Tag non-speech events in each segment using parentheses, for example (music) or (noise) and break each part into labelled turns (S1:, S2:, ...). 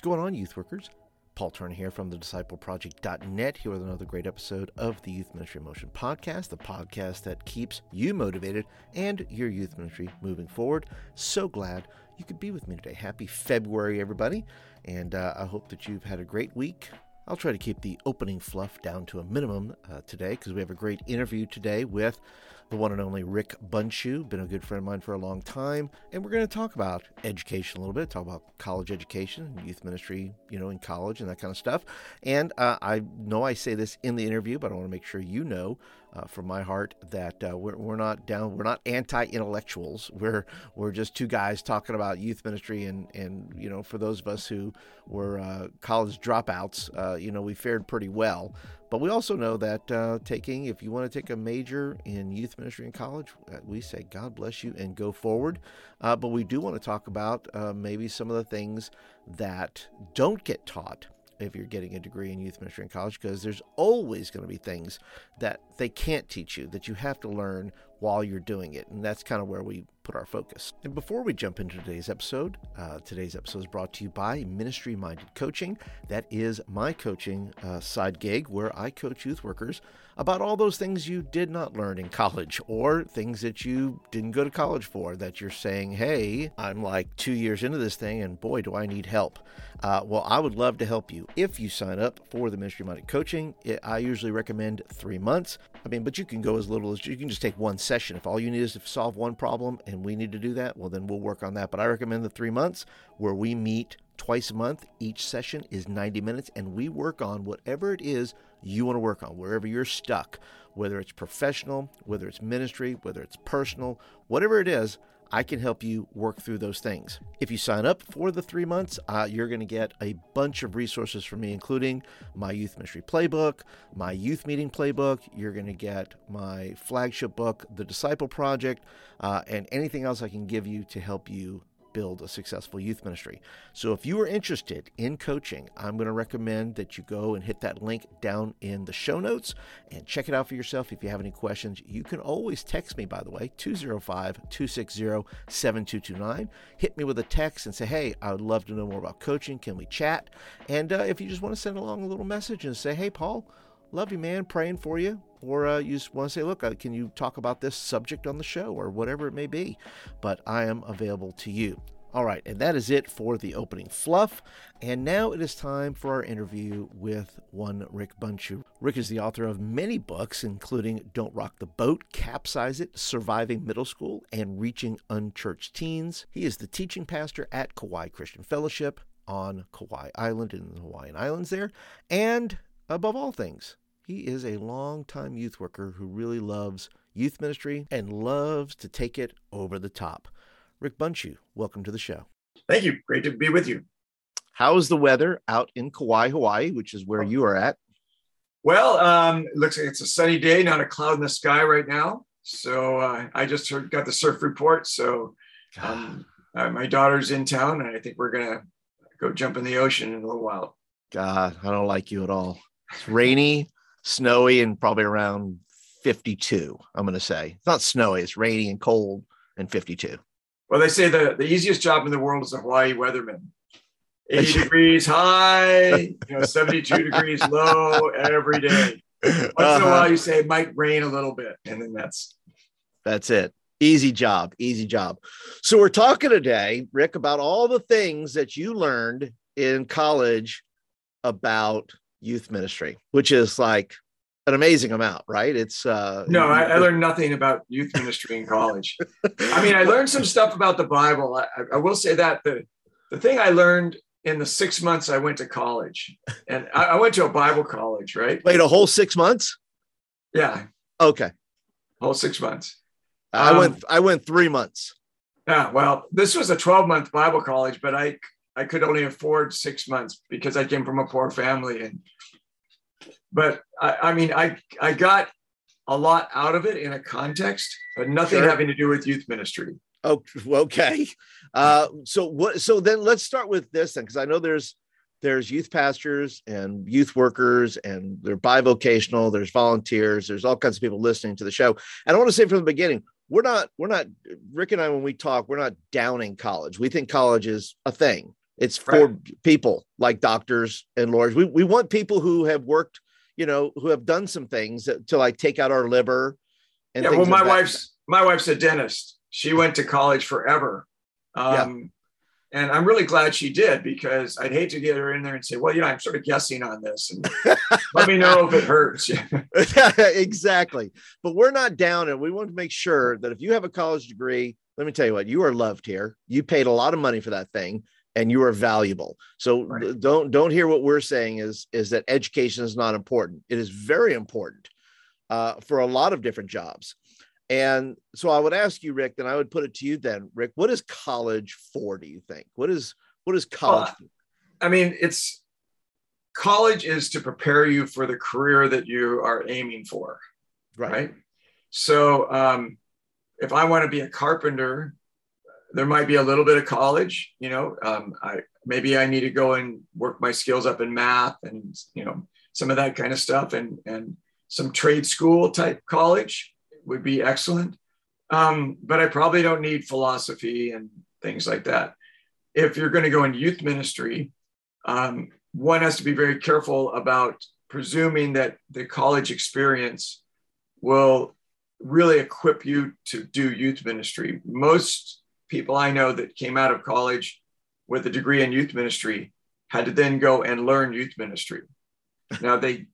S1: What's going on, youth workers? Paul Turner here from the discipleproject.net here with another great episode of the Youth Ministry Motion podcast, the podcast that keeps you motivated and your youth ministry moving forward. So glad you could be with me today. Happy February, everybody. And uh, I hope that you've had a great week. I'll try to keep the opening fluff down to a minimum uh, today because we have a great interview today with the one and only Rick Bundschuh, been a good friend of mine for a long time. And we're going to talk about education a little bit, talk about college education youth ministry, you know, in college and that kind of stuff. And uh, I know I say this in the interview, but I want to make sure you know uh, from my heart that uh, we're, we're not down, we're not anti-intellectuals. We're we're just two guys talking about youth ministry, and and you know, for those of us who were uh, college dropouts, uh, you know, we fared pretty well. But we also know that uh, taking, if you want to take a major in youth ministry in college, uh, we say God bless you and go forward. But we do want to talk about maybe some of the things that don't get taught if you're getting a degree in youth ministry in college, because there's always going to be things that they can't teach you that you have to learn while you're doing it. And that's kind of where we put our focus. And before we jump into today's episode, uh, today's episode is brought to you by Ministry Minded Coaching. That is my coaching uh, side gig where I coach youth workers about all those things you did not learn in college or things that you didn't go to college for that you're saying, hey, I'm like two years into this thing and boy, do I need help. Uh, well, I would love to help you if you sign up for the Ministry Minded Coaching. It, I usually recommend three months. I mean, but you can go as little as you can just take one session. If all you need is to solve one problem and we need to do that, well, then we'll work on that. But I recommend the three months where we meet twice a month. Each session is 90 minutes and we work on whatever it is you want to work on, wherever you're stuck, whether it's professional, whether it's ministry, whether it's personal, whatever it is. I can help you work through those things. If you sign up for the three months, uh, you're going to get a bunch of resources from me, including my youth ministry playbook, my youth meeting playbook. You're going to get my flagship book, The Disciple Project, uh, and anything else I can give you to help you build a successful youth ministry. So if you are interested in coaching, I'm going to recommend that you go and hit that link down in the show notes and check it out for yourself. If you have any questions, you can always text me, by the way, 205 260 7229. Hit me with a text and say, hey, I would love to know more about coaching. Can we chat? And uh, if you just want to send along a little message and say, hey, Paul, love you, man, praying for you. Or uh, you just want to say, look, uh, can you talk about this subject on the show or whatever it may be? But I am available to you. All right, and that is it for the opening fluff. And now it is time for our interview with one Rick Bundschuh. Rick is the author of many books, including Don't Rock the Boat, Capsize It, Surviving Middle School, and Reaching Unchurched Teens. He is the teaching pastor at Kauai Christian Fellowship on Kauai Island in the Hawaiian Islands there. And above all things, he is a longtime youth worker who really loves youth ministry and loves to take it over the top. Rick Bundschuh, welcome to the show.
S2: Thank you. Great to be with you.
S1: How's the weather out in Kauai, Hawaii, which is where you are at?
S2: Well, um, it looks like it's a sunny day, not a cloud in the sky right now. So uh, I just heard, got the surf report. So um, uh, my daughter's in town, and I think we're gonna go jump in the ocean in a little while.
S1: God, I don't like you at all. It's rainy, snowy, and probably around 52. I'm gonna say it's not snowy; it's rainy and cold and 52.
S2: Well, they say the, the easiest job in the world is a Hawaii weatherman. (laughs) 80 degrees high, you know, 72 degrees low every day. Once uh-huh. in a while, you say it might rain a little bit, and then that's
S1: that's it. Easy job, easy job. So we're talking today, Rick, about all the things that you learned in college about youth ministry, which is like an amazing amount, right? It's uh
S2: no, I, I, learned nothing about youth ministry in college. I mean, I learned some stuff about the Bible. I, I, will say that the the thing I learned in the six months I went to college, and I, I went to a Bible college, right?
S1: Wait, a whole six months?
S2: Yeah.
S1: Okay.
S2: Whole six months.
S1: I um, went. I went three months.
S2: Yeah. Well, this was a twelve month Bible college, but I I could only afford six months because I came from a poor family and but I, I mean, I I got a lot out of it in a context, but nothing sure. having to do with youth ministry.
S1: Oh, okay. Uh, so what? So then let's start with this then, because I know there's there's youth pastors and youth workers, and they're bivocational. There's volunteers. There's all kinds of people listening to the show. And I want to say from the beginning, we're not we're not Rick and I when we talk, we're not downing college. We think college is a thing It's for right. people like doctors and lawyers. We we want people who have worked, you know, who have done some things to like take out our liver.
S2: And yeah, well, my wife's my wife's a dentist. She went to college forever. Um, yeah. And I'm really glad she did because I'd hate to get her in there and say, well, you know, I'm sort of guessing on this and (laughs) let me know if it hurts. (laughs) (laughs)
S1: exactly. But we're not down and we want to make sure that if you have a college degree, let me tell you what, you are loved here. You paid a lot of money for that thing and you are valuable. So right. don't don't hear what we're saying is is that education is not important. It is very important uh, for a lot of different jobs. And so I would ask you, Rick, then I would put it to you then, Rick, what is college for, do you think? What is what is college? Well,
S2: I mean, it's college is to prepare you for the career that you are aiming for. Right. right? So um, if I want to be a carpenter, there might be a little bit of college, you know, um, I maybe I need to go and work my skills up in math and you know some of that kind of stuff and and some trade school type college would be excellent. Um, but I probably don't need philosophy and things like that. If you're going to go into youth ministry, um, one has to be very careful about presuming that the college experience will really equip you to do youth ministry. Most people I know that came out of college with a degree in youth ministry had to then go and learn youth ministry. (laughs) Now they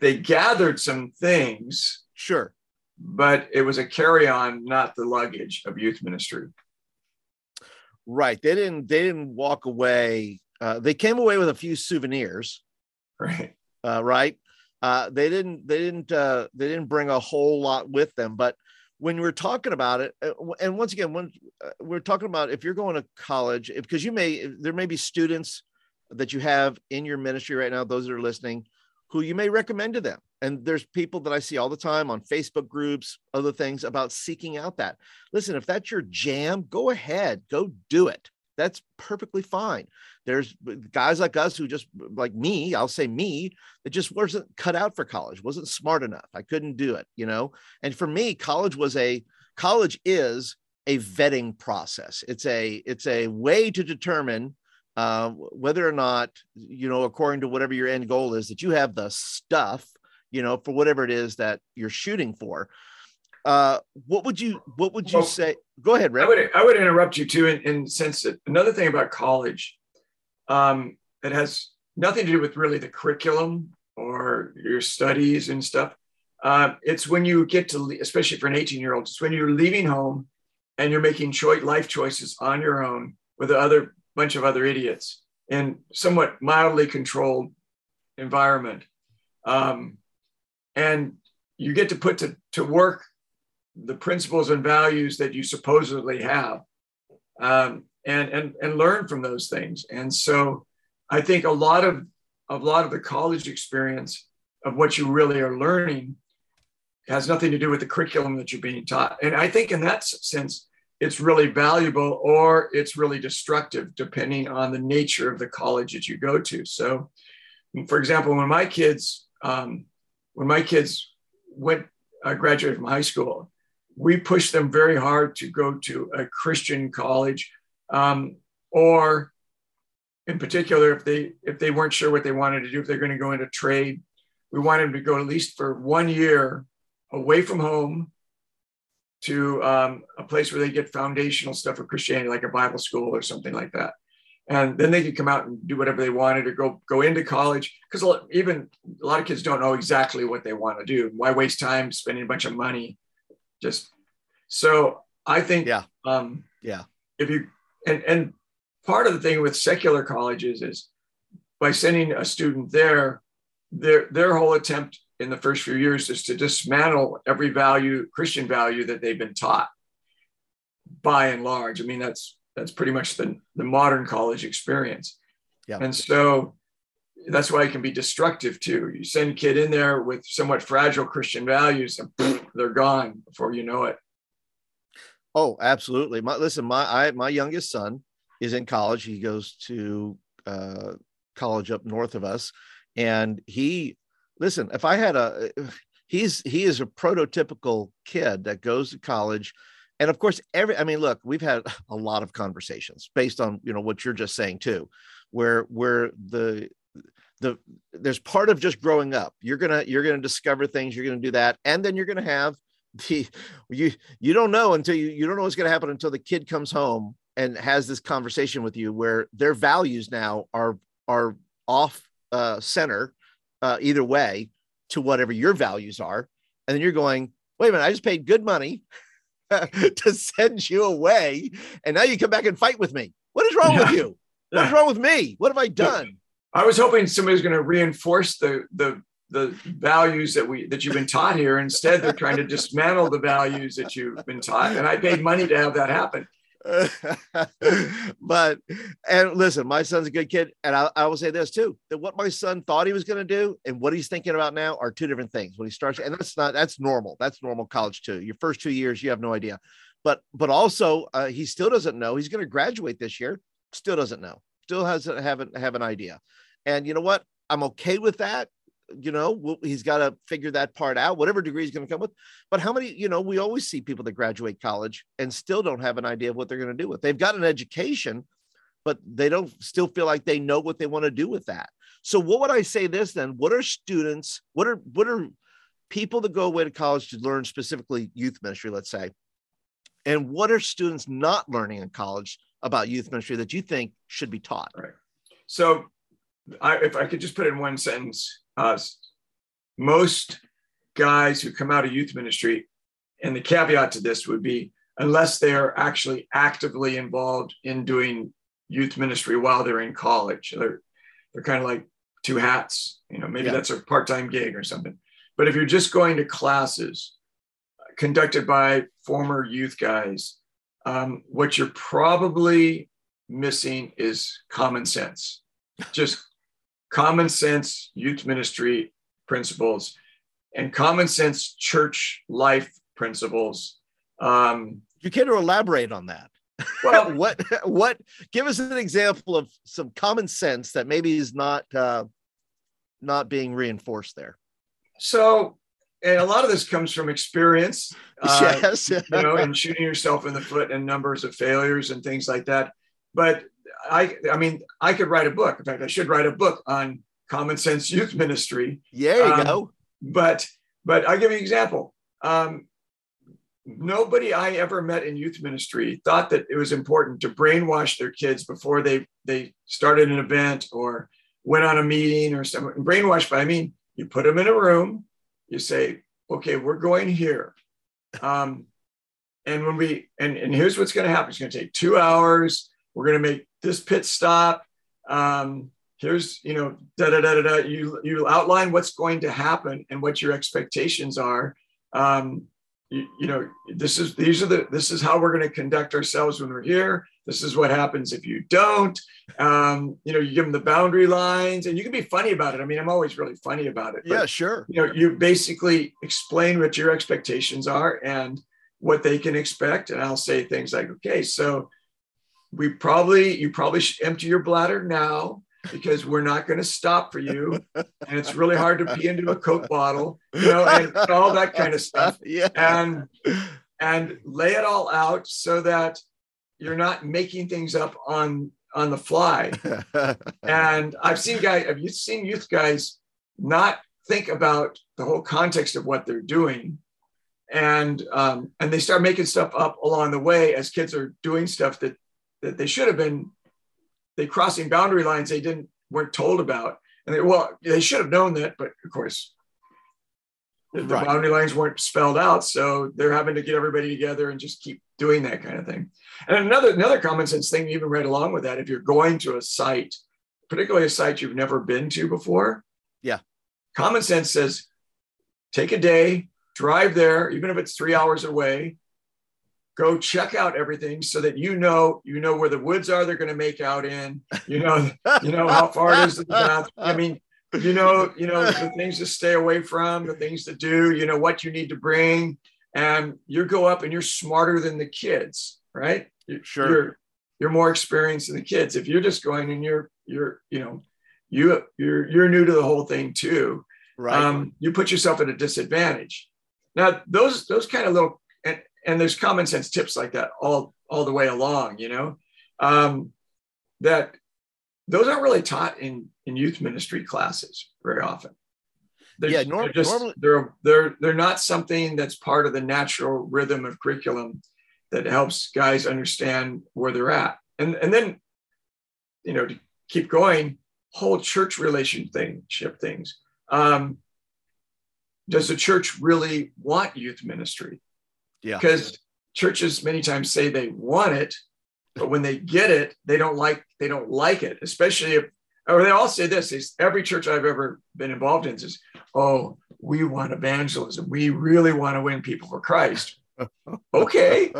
S2: they gathered some things.
S1: Sure
S2: but it was a carry-on, not the luggage of youth ministry.
S1: Right. They didn't. They didn't walk away. Uh, they came away with a few souvenirs.
S2: Right.
S1: Uh, right. Uh, they didn't. They didn't. Uh, they didn't bring a whole lot with them. But when we're talking about it, uh, and once again, when uh, we're talking about if you're going to college, because you may there may be students that you have in your ministry right now. Those that are listening who you may recommend to them. And there's people that I see all the time on Facebook groups, other things about seeking out that. Listen, if that's your jam, go ahead, go do it. That's perfectly fine. There's guys like us who just like me, I'll say me, that just wasn't cut out for college, wasn't smart enough. I couldn't do it, you know? And for me, college was a college is a vetting process. It's a it's a way to determine uh, whether or not you know according to whatever your end goal is that you have the stuff you know for whatever it is that you're shooting for uh, what would you what would you well, say go ahead Rick.
S2: I would I would interrupt you too in, in sense that another thing about college um, that has nothing to do with really the curriculum or your studies and stuff uh, it's when you get to especially for an 18 year old it's when you're leaving home and you're making choice life choices on your own with other bunch of other idiots in somewhat mildly controlled environment. Um, and you get to put to, to work the principles and values that you supposedly have um, and, and, and learn from those things. And so I think a lot of a lot of the college experience of what you really are learning has nothing to do with the curriculum that you're being taught. And I think in that sense, it's really valuable or it's really destructive depending on the nature of the college that you go to so for example when my kids um, when my kids went uh, graduated from high school we pushed them very hard to go to a christian college um, or in particular if they if they weren't sure what they wanted to do if they're going to go into trade we wanted them to go at least for one year away from home to um, a place where they get foundational stuff of Christianity, like a Bible school or something like that. And then they could come out and do whatever they wanted or go go into college. Because even a lot of kids don't know exactly what they want to do. Why waste time spending a bunch of money? Just so I think,
S1: yeah,
S2: um,
S1: yeah.
S2: If you and and part of the thing with secular colleges is by sending a student there, their their whole attempt in the first few years is to dismantle every value, Christian value that they've been taught by and large. I mean, that's that's pretty much the, the modern college experience. Yeah. And so that's why it can be destructive too. You send a kid in there with somewhat fragile Christian values and they're gone before you know it.
S1: Oh, absolutely. My listen, my I my youngest son is in college. He goes to uh, college up north of us, and he listen, if I had a, he's he is a prototypical kid that goes to college, and of course every i mean look we've had a lot of conversations based on you know what you're just saying too where where the the there's part of just growing up. You're gonna you're gonna discover things you're gonna do that and then you're gonna have (laughs) the you you don't know until you you don't know what's gonna happen until the kid comes home and has this conversation with you where their values now are are off uh, center uh, either way to whatever your values are. And then you're going wait a minute i just paid good money (laughs) to send you away and now you come back and fight with me. What is wrong yeah. with you what's wrong with me? What have i done
S2: I was hoping somebody was going to reinforce the the the values that we that you've been taught here. Instead, they're trying to dismantle the values that you've been taught, and I paid money to have that happen. (laughs)
S1: but and listen, my son's a good kid, and I, I will say this too: that what my son thought he was going to do and what he's thinking about now are two different things. When he starts, and that's not that's normal. That's normal college too. Your first two years, you have no idea, but but also uh, he still doesn't know. He's going to graduate this year. Still doesn't know. Still hasn't haven't have an idea. And you know what? I'm okay with that. You know, he's got to figure that part out, whatever degree he's going to come with. But how many, you know, we always see people that graduate college and still don't have an idea of what they're going to do with. They've got an education, but they don't still feel like they know what they want to do with that. So what would I say this then? What are students, what are what are people that go away to college to learn specifically youth ministry, let's say? And what are students not learning in college about youth ministry that you think should be taught?
S2: Right. So I, if I could just put it in one sentence, uh, most guys who come out of youth ministry, and the caveat to this would be unless they are actually actively involved in doing youth ministry while they're in college, they're they're kind of like two hats. You know, maybe yeah. that's a part-time gig or something. But if you're just going to classes conducted by former youth guys, um, what you're probably missing is common sense. Just common sense youth ministry principles and common sense church life principles. Um,
S1: you care to elaborate on that? Well, (laughs) what what give us an example of some common sense that maybe is not uh, not being reinforced there.
S2: So, and a lot of this comes from experience. (laughs) Uh, yes, you know, and shooting yourself in the foot and numbers of failures and things like that. But I, I mean, I could write a book. In fact, I should write a book on common sense youth ministry.
S1: Yeah, you um, go.
S2: But, but I'll give you an example. Um, nobody I ever met in youth ministry thought that it was important to brainwash their kids before they they started an event or went on a meeting or something. Brainwash, but I mean, you put them in a room, you say, okay, we're going here. Um, and when we and, and here's what's going to happen. It's going to take two hours. We're going to make this pit stop. Um, here's, you know, da da da da da. You you outline what's going to happen and what your expectations are. Um, you, you know, this is these are the this is how we're going to conduct ourselves when we're here. This is what happens if you don't. Um, you know, you give them the boundary lines, and you can be funny about it. I mean, I'm always really funny about it.
S1: But, yeah, sure.
S2: You know, you basically explain what your expectations are and what they can expect, and I'll say things like, "Okay, so." we probably you probably should empty your bladder now because we're not going to stop for you and it's really hard to pee into a coke bottle you know and all that kind of stuff (laughs) yeah. and and lay it all out so that you're not making things up on on the fly. (laughs) And i've seen guys have you seen youth guys not think about the whole context of what they're doing? And um, and they start making stuff up along the way as kids are doing stuff that that they should have been they crossing boundary lines they didn't weren't told about. And they well they should have known that but of course the, right. boundary lines weren't spelled out so they're having to get everybody together and just keep doing that kind of thing. And another another common sense thing even right along with that if you're going to a site particularly a site you've never been to before.
S1: Yeah.
S2: Common sense says take a day drive there even if it's three hours away go check out everything so that you know you know where the woods are they're going to make out in you know you know how far it is to the bath i mean you know you know the things to stay away from the things to do you know what you need to bring. And you go up and you're smarter than the kids right?
S1: Sure.
S2: you're, you're more experienced than the kids. If you're just going and you're you're you know you you're you're new to the whole thing too
S1: right.
S2: um, you put yourself at a disadvantage. Now those those kind of little and and there's common sense tips like that all all the way along you know um, that those aren't really taught in in youth ministry classes very often. They're,
S1: yeah nor-
S2: they're just
S1: normally
S2: they're they're they're not something that's part of the natural rhythm of curriculum that helps guys understand where they're at. And and then you know to keep going whole church relationship things. Um, does the church really want youth ministry?
S1: Yeah.
S2: Because churches many times say they want it but when they get it they don't like they don't like it especially if or they all say this is every church i've ever been involved in says oh we want evangelism. We really want to win people for christ. (laughs) Okay.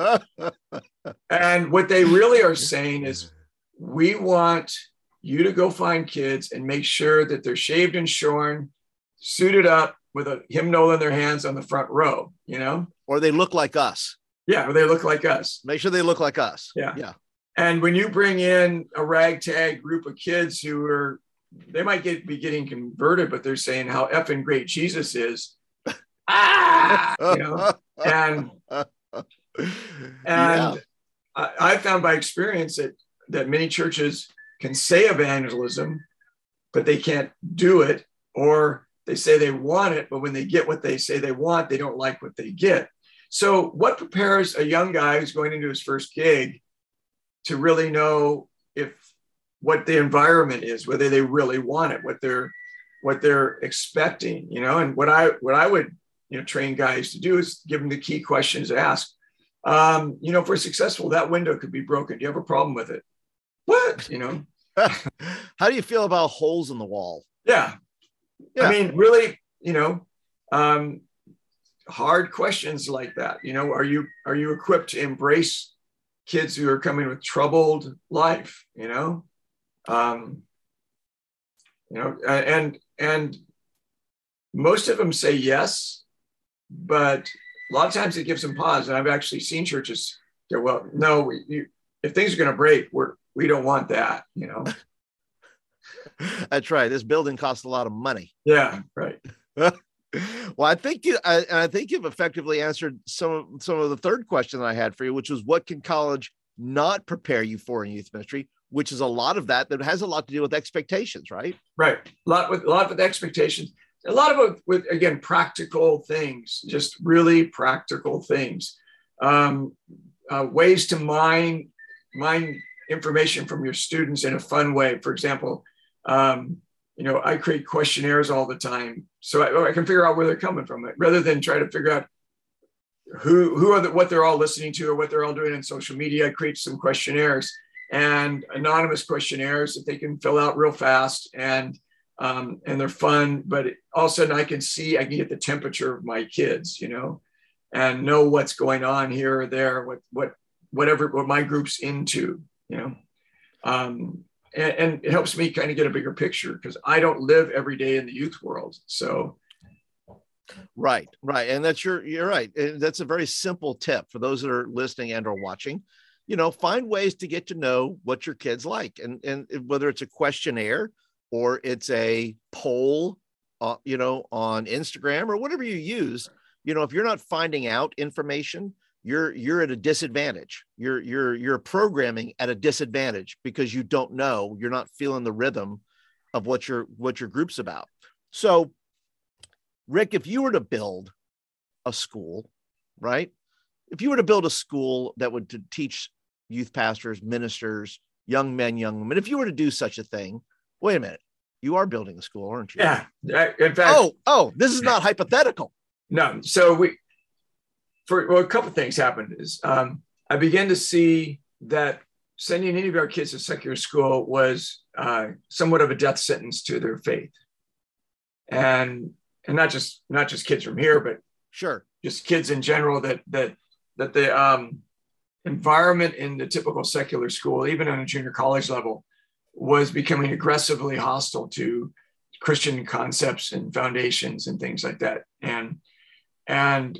S2: And what they really are saying is we want you to go find kids and make sure that they're shaved and shorn suited up with a hymnal in their hands on the front row you know?
S1: Or they look like us.
S2: Yeah or they look like us.
S1: Make sure they look like us.
S2: Yeah.
S1: yeah
S2: And when you bring in a ragtag group of kids who are, they might get be getting converted, but they're saying how effing great Jesus is. ah, you know, and
S1: yeah.
S2: and I, I found by experience that that many churches can say evangelism, but they can't do it, or they say they want it, but when they get what they say they want, they don't like what they get. So, what prepares a young guy who's going into his first gig to really know if what the environment is, whether they really want it, what they're what they're expecting, you know? And what I what I would you know train guys to do is give them the key questions to ask. Um, you know, if we're successful, that window could be broken. Do you have a problem with it? What? You know? (laughs)
S1: how do you feel about holes in the wall
S2: Yeah.
S1: Yeah.
S2: I mean, really, you know, um, hard questions like that. You know, are you are you equipped to embrace kids who are coming with troubled life? You know, um, you know, and and most of them say yes, but a lot of times it gives them pause. And I've actually seen churches go, well, no, we, you, if things are going to break, we're we don't want that. You know, (laughs)
S1: that's right this building costs a lot of money
S2: yeah, right. (laughs)
S1: well, I think you, I, and I think you've effectively answered some of, some of the third question that I had for you, which was what can college not prepare you for in youth ministry? Which is a lot of that that has a lot to do with expectations, right?
S2: Right. A lot with a lot with expectations. A lot of it with again practical things, just really practical things. Um, uh, ways to mine mine information from your students in a fun way. For example, um, you know, I create questionnaires all the time, so I, I can figure out where they're coming from. Rather than try to figure out who who are the, what they're all listening to or what they're all doing on social media, I create some questionnaires and anonymous questionnaires that they can fill out real fast and um, and they're fun. But all of a sudden, I can see I can get the temperature of my kids, you know, and know what's going on here or there, what what whatever what my group's into, you know. Um, and, and it helps me kind of get a bigger picture because I don't live every day in the youth world. So
S1: Right, right, and that's your you're right. And that's a very simple tip for those that are listening and or watching. You know, find ways to get to know what your kids like, and and whether it's a questionnaire or it's a poll, uh, you know, on Instagram or whatever you use. You know, if you're not finding out information, you're you're at a disadvantage. You're you're you're programming at a disadvantage because you don't know. You're not feeling the rhythm of what your what your group's about. So Rick, if you were to build a school, right? If you were to build a school that would to teach youth pastors, ministers, young men, young women, if you were to do such a thing, wait a minute, you are building a school, aren't you?
S2: yeah, in fact,
S1: Oh, oh, this is not hypothetical.
S2: No. So we, for well, a couple of things happened is um, I began to see that sending any of our kids to secular school was uh, somewhat of a death sentence to their faith, and and not just not just kids from here, but
S1: Sure.
S2: just kids in general. That that that the um, environment in the typical secular school, even on a junior college level, was becoming aggressively hostile to Christian concepts and foundations and things like that. And and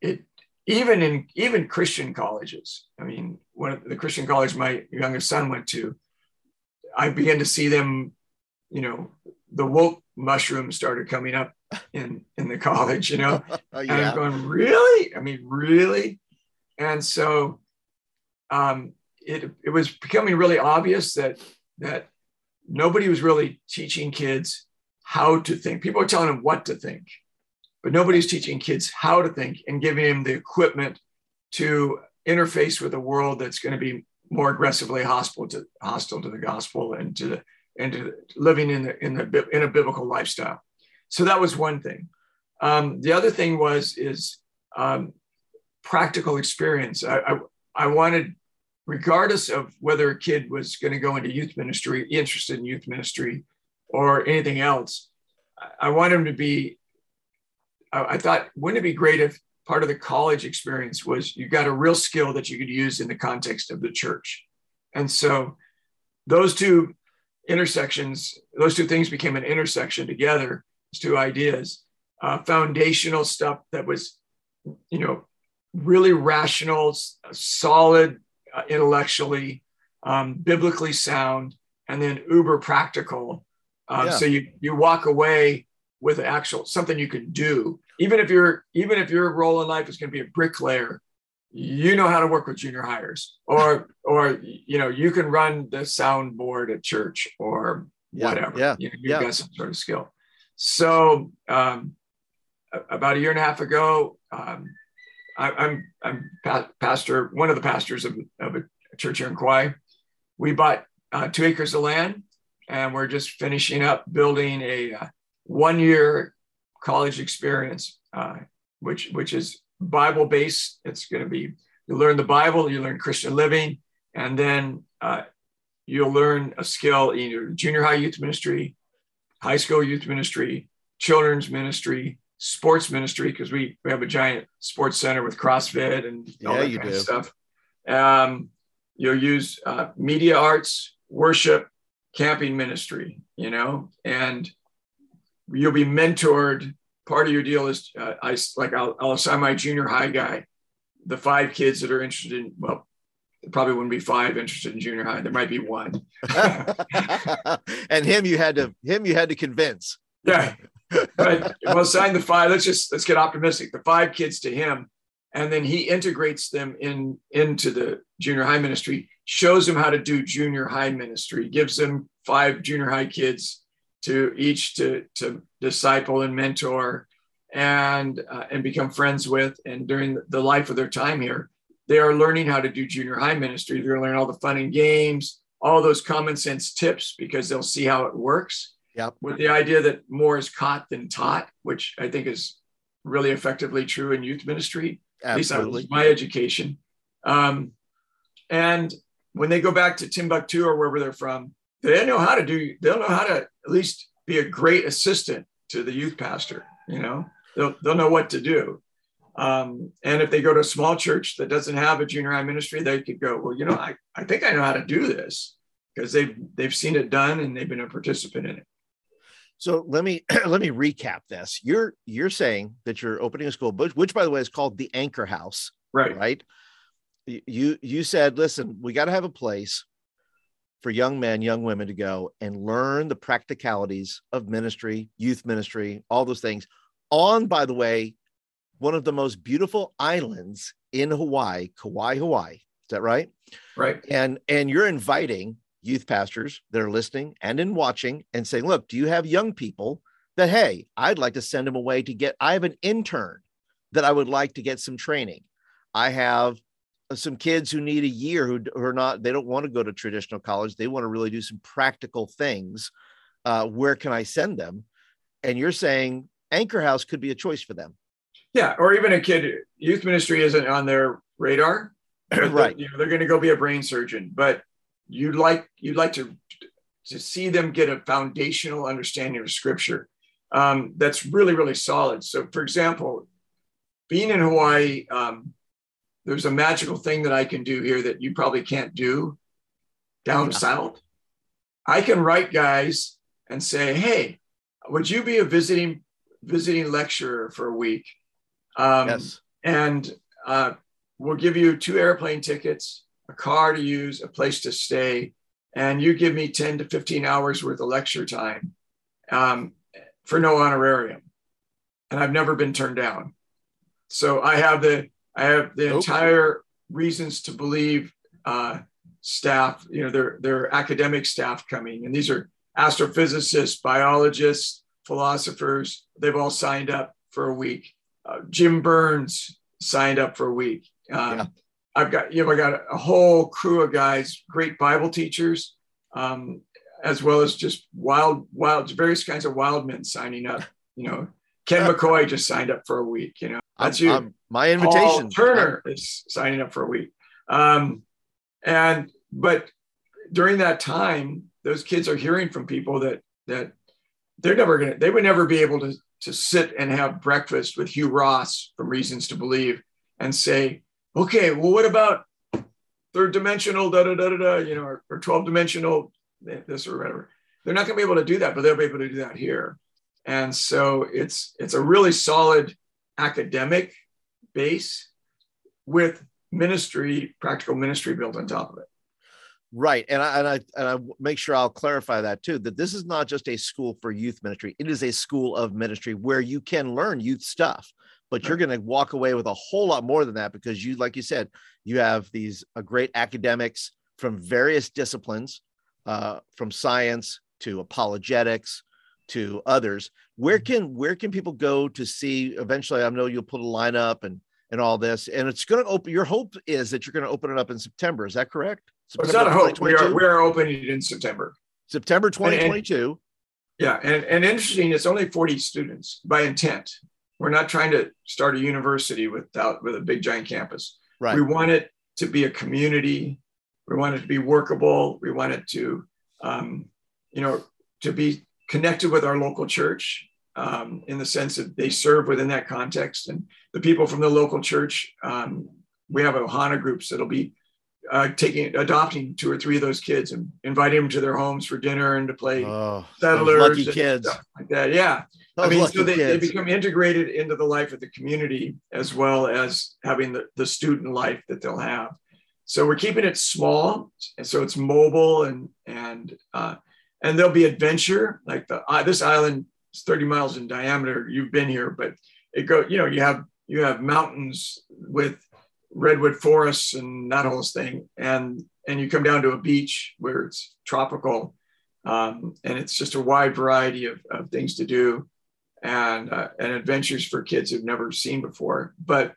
S2: it even in even Christian colleges. I mean, one of the Christian college my youngest son went to, I began to see them, you know, the woke mushroom started coming up in in the college, you know.
S1: Uh, (laughs)
S2: And. I'm going, really? I mean, really? and so um, it it was becoming really obvious that that nobody was really teaching kids how to think. People are telling them what to think, but nobody's teaching kids how to think and giving them the equipment to interface with a world that's going to be more aggressively hostile to hostile to the gospel and to the and to living in the in the in a biblical lifestyle. So that was one thing. Um, the other thing was is um, practical experience. I, I, I wanted, regardless of whether a kid was going to go into youth ministry, interested in youth ministry, or anything else, I wanted him to be. I, thought, wouldn't it be great if part of the college experience was you got a real skill that you could use in the context of the church, and so those two intersections, those two things became an intersection together. Those two ideas, uh, foundational stuff that was, you know, really rational, solid uh, intellectually, um, biblically sound, and then uber practical. Um, yeah. So you you walk away with actual something you can do. Even if you're even if your role in life is going to be a bricklayer, you know how to work with junior highers, or or you know you can run the soundboard at church or whatever.
S1: Yeah,
S2: you know,
S1: you've
S2: yeah. got some sort of skill. So um, about a year and a half ago, um, I, am I'm, I'm pastor, one of the pastors of, of a church here in Kauai. We bought uh, two acres of land, and we're just finishing up building a uh, one year college experience, uh, which which is Bible based. It's going to be you learn the Bible, you learn Christian living, and then uh, you'll learn a skill in your junior high youth ministry, high school youth ministry, children's ministry, sports ministry because we, we have a giant sports center with CrossFit and all yeah, that kind do. of stuff. Um, you'll use uh, media arts, worship, camping ministry, you know, and you'll be mentored. Part of your deal is uh, I like I'll, I'll assign my junior high guy, the five kids that are interested in well, there probably wouldn't be five interested in junior high. There might be one. (laughs)
S1: and him you had to him you had to convince.
S2: Yeah, but we'll assign the five. Let's just let's get optimistic. The five kids to him, and then he integrates them in into the junior high ministry. Shows them how to do junior high ministry. Gives them five junior high kids to each to to disciple and mentor, and uh, and become friends with. And during the life of their time here, they are learning how to do junior high ministry. They're learning all the fun and games, all those common sense tips because they'll see how it works
S1: Yep.
S2: With the idea that more is caught than taught, which I think is really effectively true in youth ministry.
S1: Absolutely.
S2: At least my education. Um, and when they go back to Timbuktu or wherever they're from, they know how to do, they'll know how to at least be a great assistant to the youth pastor. You know, they'll, they'll know what to do. Um, and if they go to a small church that doesn't have a junior high ministry, they could go, well, you know, I, I think I know how to do this because they've, they've seen it done and they've been a participant in it.
S1: So let me (clears throat) let me recap this. You're you're saying that you're opening a school, which, which by the way is called the Anchor House,
S2: right?
S1: Right. You you said, listen, we got to have a place for young men, young women to go and learn the practicalities of ministry, youth ministry, all those things. On, by the way, one of the most beautiful islands in Hawaii, Kauai, Hawaii. Is that right?
S2: Right.
S1: And and you're inviting youth pastors that are listening and in watching and saying, look, do you have young people that, hey, I'd like to send them away to get, I have an intern that I would like to get some training. I have some kids who need a year who, who are not, they don't want to go to traditional college. They want to really do some practical things. Uh, where can I send them? And you're saying Anchor House could be a choice for them.
S2: Yeah. Or even a kid, youth ministry isn't on their radar. (clears throat)
S1: right.
S2: You know, they're going to go be a brain surgeon, but you'd like you'd like to to see them get a foundational understanding of scripture um, that's really really solid so for example being in hawaii um, there's a magical thing that i can do here that you probably can't do down south i can write guys and say hey would you be a visiting visiting lecturer for a week um,
S1: yes.
S2: and uh, we'll give you two airplane tickets a car to use, a place to stay, and you give me 10 to 15 hours worth of lecture time um, for no honorarium. And I've never been turned down. So I have the I have the entire reasons to believe uh, staff, you know, their, their academic staff coming. And these are astrophysicists, biologists, philosophers. They've all signed up for a week. Uh, Jim Burns signed up for a week. Um, yeah. I've got, you know, I got a whole crew of guys, great Bible teachers, um, as well as just wild, wild, various kinds of wild men signing up. You know, Ken McCoy just signed up for a week. You know,
S1: that's I'm, you. I'm, my invitation.
S2: Paul Turner is signing up for a week. Um, and but during that time, those kids are hearing from people that that they're never gonna they would never be able to to sit and have breakfast with Hugh Ross from Reasons to Believe and say, okay, well, what about third dimensional da da da da da, you know, or, or 12 dimensional this or whatever. They're not going to be able to do that, but they'll be able to do that here. And so it's it's a really solid academic base with ministry, practical ministry built on top of it.
S1: Right, and I and I and I make sure I'll clarify that too. That this is not just a school for youth ministry; it is a school of ministry where you can learn youth stuff, but you're going to walk away with a whole lot more than that because you, like you said, you have these uh, great academics from various disciplines, uh, from science to apologetics to others. Where mm-hmm. can where can people go to see? Eventually, I know you'll put a lineup and and all this, and it's going to open. Your hope is that you're going to open it up in September. Is that correct?
S2: September it's not a hope. We are we are opening it in September.
S1: September 2022. And, and,
S2: yeah, and, and interesting, it's only 40 students by intent. We're not trying to start a university without with a big giant campus. Right. We want it to be a community. We want it to be workable. We want it to, um, you know, to be connected with our local church um, in the sense that they serve within that context. And the people from the local church, um, we have Ohana groups that'll be uh, taking adopting two or three of those kids and inviting them to their homes for dinner and to play oh, settlers
S1: lucky kids
S2: like that. Yeah, those I mean, so they, they become integrated into the life of the community as well as having the, the student life that they'll have. So we're keeping it small, and so it's mobile and and uh, and there'll be adventure. Like the uh, this island is 30 miles in diameter. You've been here, but it go. You know, you have you have mountains with redwood forests and that whole thing, and and you come down to a beach where it's tropical, um, and it's just a wide variety of, of things to do, and uh, and adventures for kids who've never seen before. But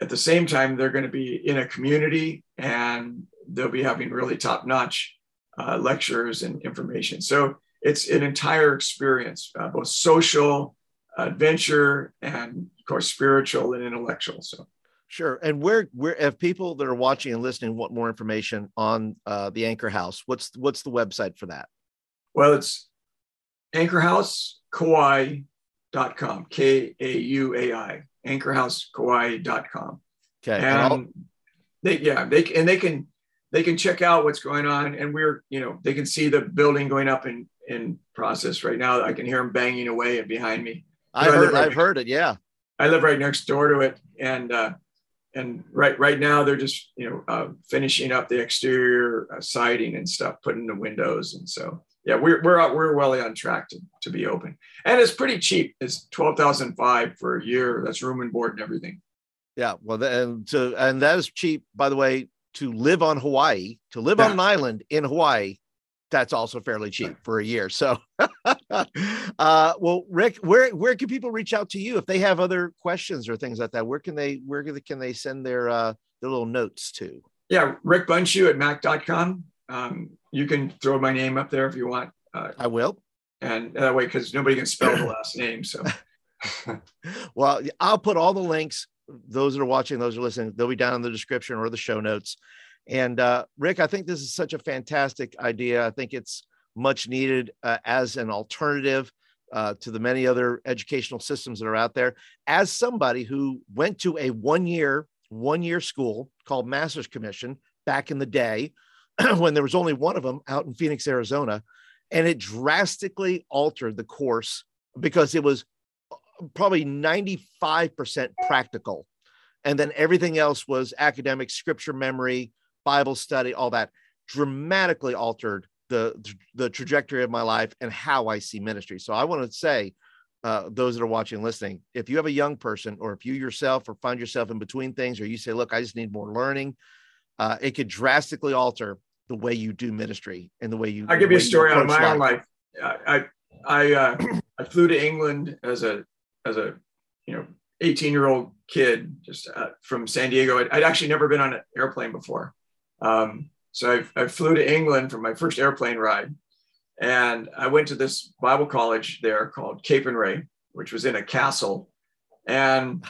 S2: at the same time, they're going to be in a community, and they'll be having really top notch uh, lectures and information. So it's an entire experience, uh, both social, adventure, and of course spiritual and intellectual. So.
S1: Sure. And where where if people that are watching and listening want more information on uh, the Anchor House, what's what's the website for that?
S2: Well, it's anchorhouse.kauai.com, K A U A I, anchorhouse.kauai.com. Okay. And, and they yeah, they and they can they can check out what's going on and we're you know they can see the building going up in in process right now. I can hear them banging away behind me.
S1: I've heard right i've heard it yeah.
S2: I live right next door to it and uh and right right now they're just you know uh, finishing up the exterior uh, siding and stuff putting the windows and so yeah we're we're out, we're well on track to, to be open. And it's pretty cheap. It's 12005 for a year. That's room and board and everything.
S1: Yeah well and so and that is cheap by the way to live on Hawaii, to live yeah. on an island in Hawaii, that's also fairly cheap for a year. So, (laughs) uh, well, Rick, where where can people reach out to you if they have other questions or things like that? Where can they where can they send their uh, their little notes to?
S2: Yeah, Rick Bundschuh at mac.com. Um, you can throw my name up there if you want.
S1: Uh, I will.
S2: And that way, because nobody can spell the last name. So, (laughs)
S1: well, I'll put all the links those that are watching, those are listening, they'll be down in the description or the show notes. And uh, Rick, I think this is such a fantastic idea. I think it's much needed uh, as an alternative uh, to the many other educational systems that are out there. As somebody who went to a one year, one year school called Masters Commission back in the day, (clears throat) when there was only one of them out in Phoenix, Arizona, and it drastically altered the course because it was probably 95% practical. And then everything else was academic, scripture memory, Bible study, all that dramatically altered the, the trajectory of my life and how I see ministry. So I want to say, uh, those that are watching and listening, if you have a young person or if you yourself or find yourself in between things, or you say, look, I just need more learning, uh, it could drastically alter the way you do ministry and the way you.
S2: I'll give you a story out of my life. own life. I, I, I, uh, (clears throat) I flew to England as a, as a, you know, 18 year old kid just uh, from San Diego. I'd, I'd, actually never been on an airplane before. Um, so I, I flew to England for my first airplane ride and I went to this Bible college there called Capernwray, which was in a castle. And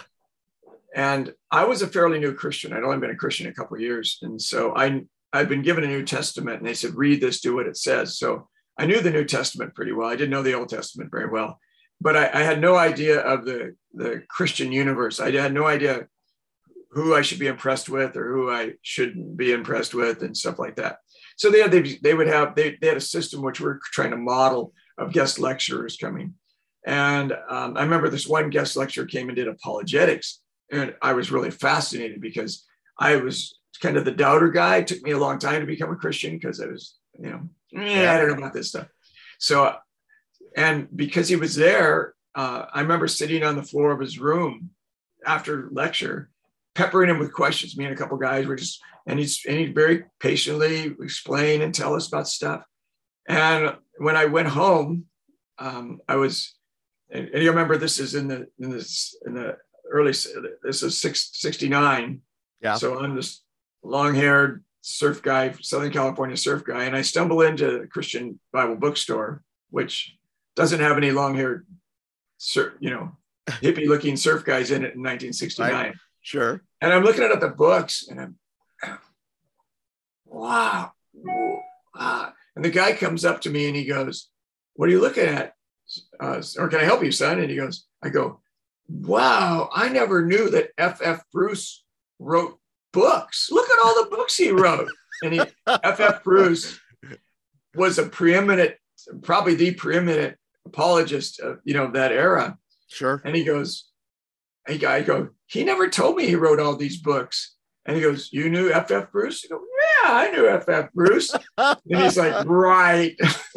S2: and I was a fairly new Christian. I'd only been a Christian a couple years. And so I I'd been given a New Testament and they said, read this, do what it says. So I knew the New Testament pretty well. I didn't know the Old Testament very well, but I, I had no idea of the, the Christian universe. I had no idea who I should be impressed with or who I shouldn't be impressed with and stuff like that. So they had, they, they would have they, they had a system which we're trying to model of guest lecturers coming. And um, I remember this one guest lecturer came and did apologetics, and I was really fascinated because I was kind of the doubter guy. It took me a long time to become a Christian because I was, you know, eh, I don't know about this stuff. So, and because he was there, uh, I remember sitting on the floor of his room after lecture, peppering him with questions. Me and a couple guys were just and he's and he'd very patiently explain and tell us about stuff. And when I went home, um, I was, and, and, you remember this is in the in this in the early this is six, 69. Yeah. So I'm this long-haired surf guy, Southern California surf guy, and I stumble into a Christian Bible bookstore, which doesn't have any long-haired, you know, (laughs) hippie-looking surf guys in it in 1969. Right.
S1: Sure.
S2: And I'm looking at the books, and I'm wow, wow. And the guy comes up to me and he goes, What are you looking at? Uh, or can I help you, son? And he goes, I go, Wow, I never knew that F.F. Bruce wrote books. Look at all the books he wrote. And he, (laughs) F.F. Bruce was a preeminent, probably the preeminent apologist of, you know, that era.
S1: Sure.
S2: And he goes, I go, he never told me he wrote all these books. And he goes, You knew F.F. Bruce? I go, Yeah, I knew F.F. Bruce. (laughs) and he's like, Right. (laughs)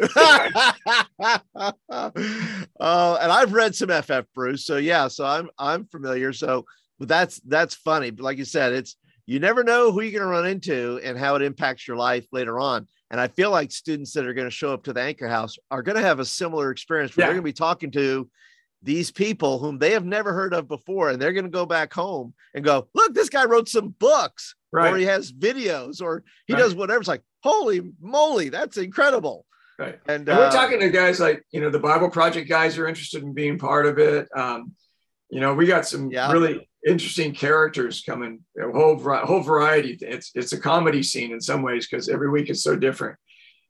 S1: oh, and I've read some F.F. Bruce. So yeah, so I'm I'm familiar. So but that's that's funny. But like you said, it's you never know who you're going to run into and how it impacts your life later on. And I feel like students that are going to show up to the anchor house are going to have a similar experience where yeah. they're going to be talking to these people whom they have never heard of before and they're going to go back home and go look this guy wrote some books right. or he has videos or he right. does whatever it's like holy moly that's incredible
S2: right and, and we're uh, talking to guys like you know the bible project guys are interested in being part of it um, you know we got some yeah. really interesting characters coming a whole, whole variety it's it's a comedy scene in some ways because every week is so different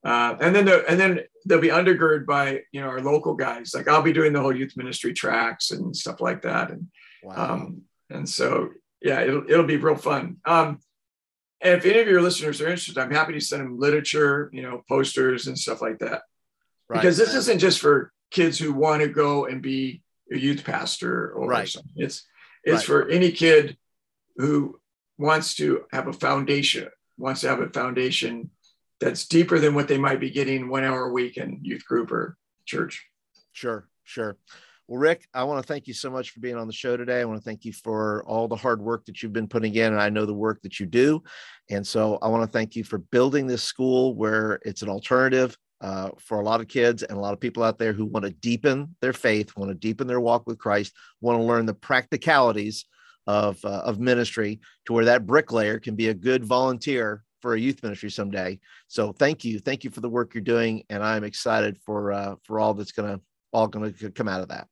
S2: uh, and then the, and then they'll be undergirded by you know our local guys. Like I'll be doing the whole youth ministry tracks and stuff like that. And wow. um, and so yeah, it'll it'll be real fun. Um, and if any of your listeners are interested, I'm happy to send them literature, you know, posters and stuff like that. Right. Because this isn't just for kids who want to go and be a youth pastor or right. something. It's it's right. for any kid who wants to have a foundation, wants to have a foundation that's deeper than what they might be getting one hour a week in youth group or church.
S1: Sure, sure. Well, Rick, I want to thank you so much for being on the show today. I want to thank you for all the hard work that you've been putting in, and I know the work that you do. And so I want to thank you for building this school where it's an alternative uh, for a lot of kids and a lot of people out there who want to deepen their faith, want to deepen their walk with Christ, want to learn the practicalities of, uh, of ministry to where that bricklayer can be a good volunteer for a youth ministry someday. So thank you, thank you for the work you're doing, and I'm excited for uh, for all that's gonna all gonna come out of that.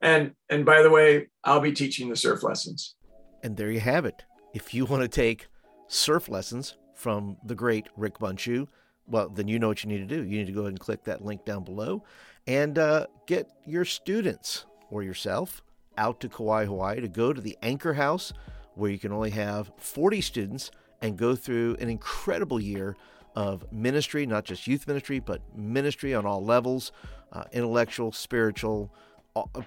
S2: And and by the way, I'll be teaching the surf lessons.
S1: And there you have it. If you want to take surf lessons from the great Rick Bundschuh, well, then you know what you need to do. You need to go ahead and click that link down below and uh, get your students or yourself out to Kauai, Hawaii to go to the Anchor House where you can only have 40 students and go through an incredible year of ministry, not just youth ministry, but ministry on all levels uh, intellectual, spiritual,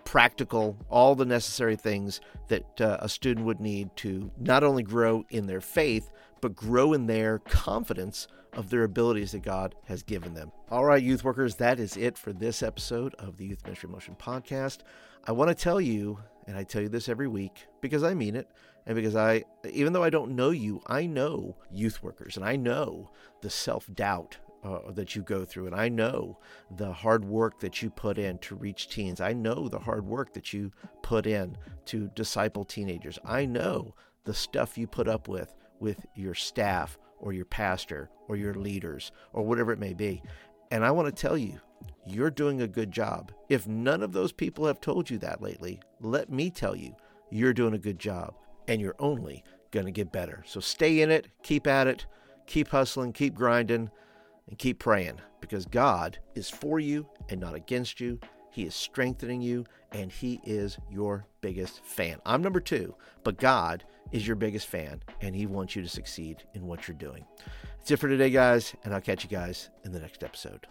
S1: practical, all the necessary things that uh, a student would need to not only grow in their faith, but grow in their confidence of their abilities that God has given them. All right, youth workers, that is it for this episode of the Youth Ministry Motion podcast. I want to tell you, and I tell you this every week because I mean it, and because I, even though I don't know you, I know youth workers and I know the self doubt uh, that you go through. And I know the hard work that you put in to reach teens. I know the hard work that you put in to disciple teenagers. I know the stuff you put up with with your staff or your pastor or your leaders or whatever it may be. And I want to tell you, you're doing a good job. If none of those people have told you that lately, let me tell you, you're doing a good job and you're only going to get better. So stay in it, keep at it, keep hustling, keep grinding and keep praying because God is for you and not against you. He is strengthening you and He is your biggest fan. I'm number two, but God is your biggest fan and He wants you to succeed in what you're doing. That's it for today, guys, and I'll catch you guys in the next episode.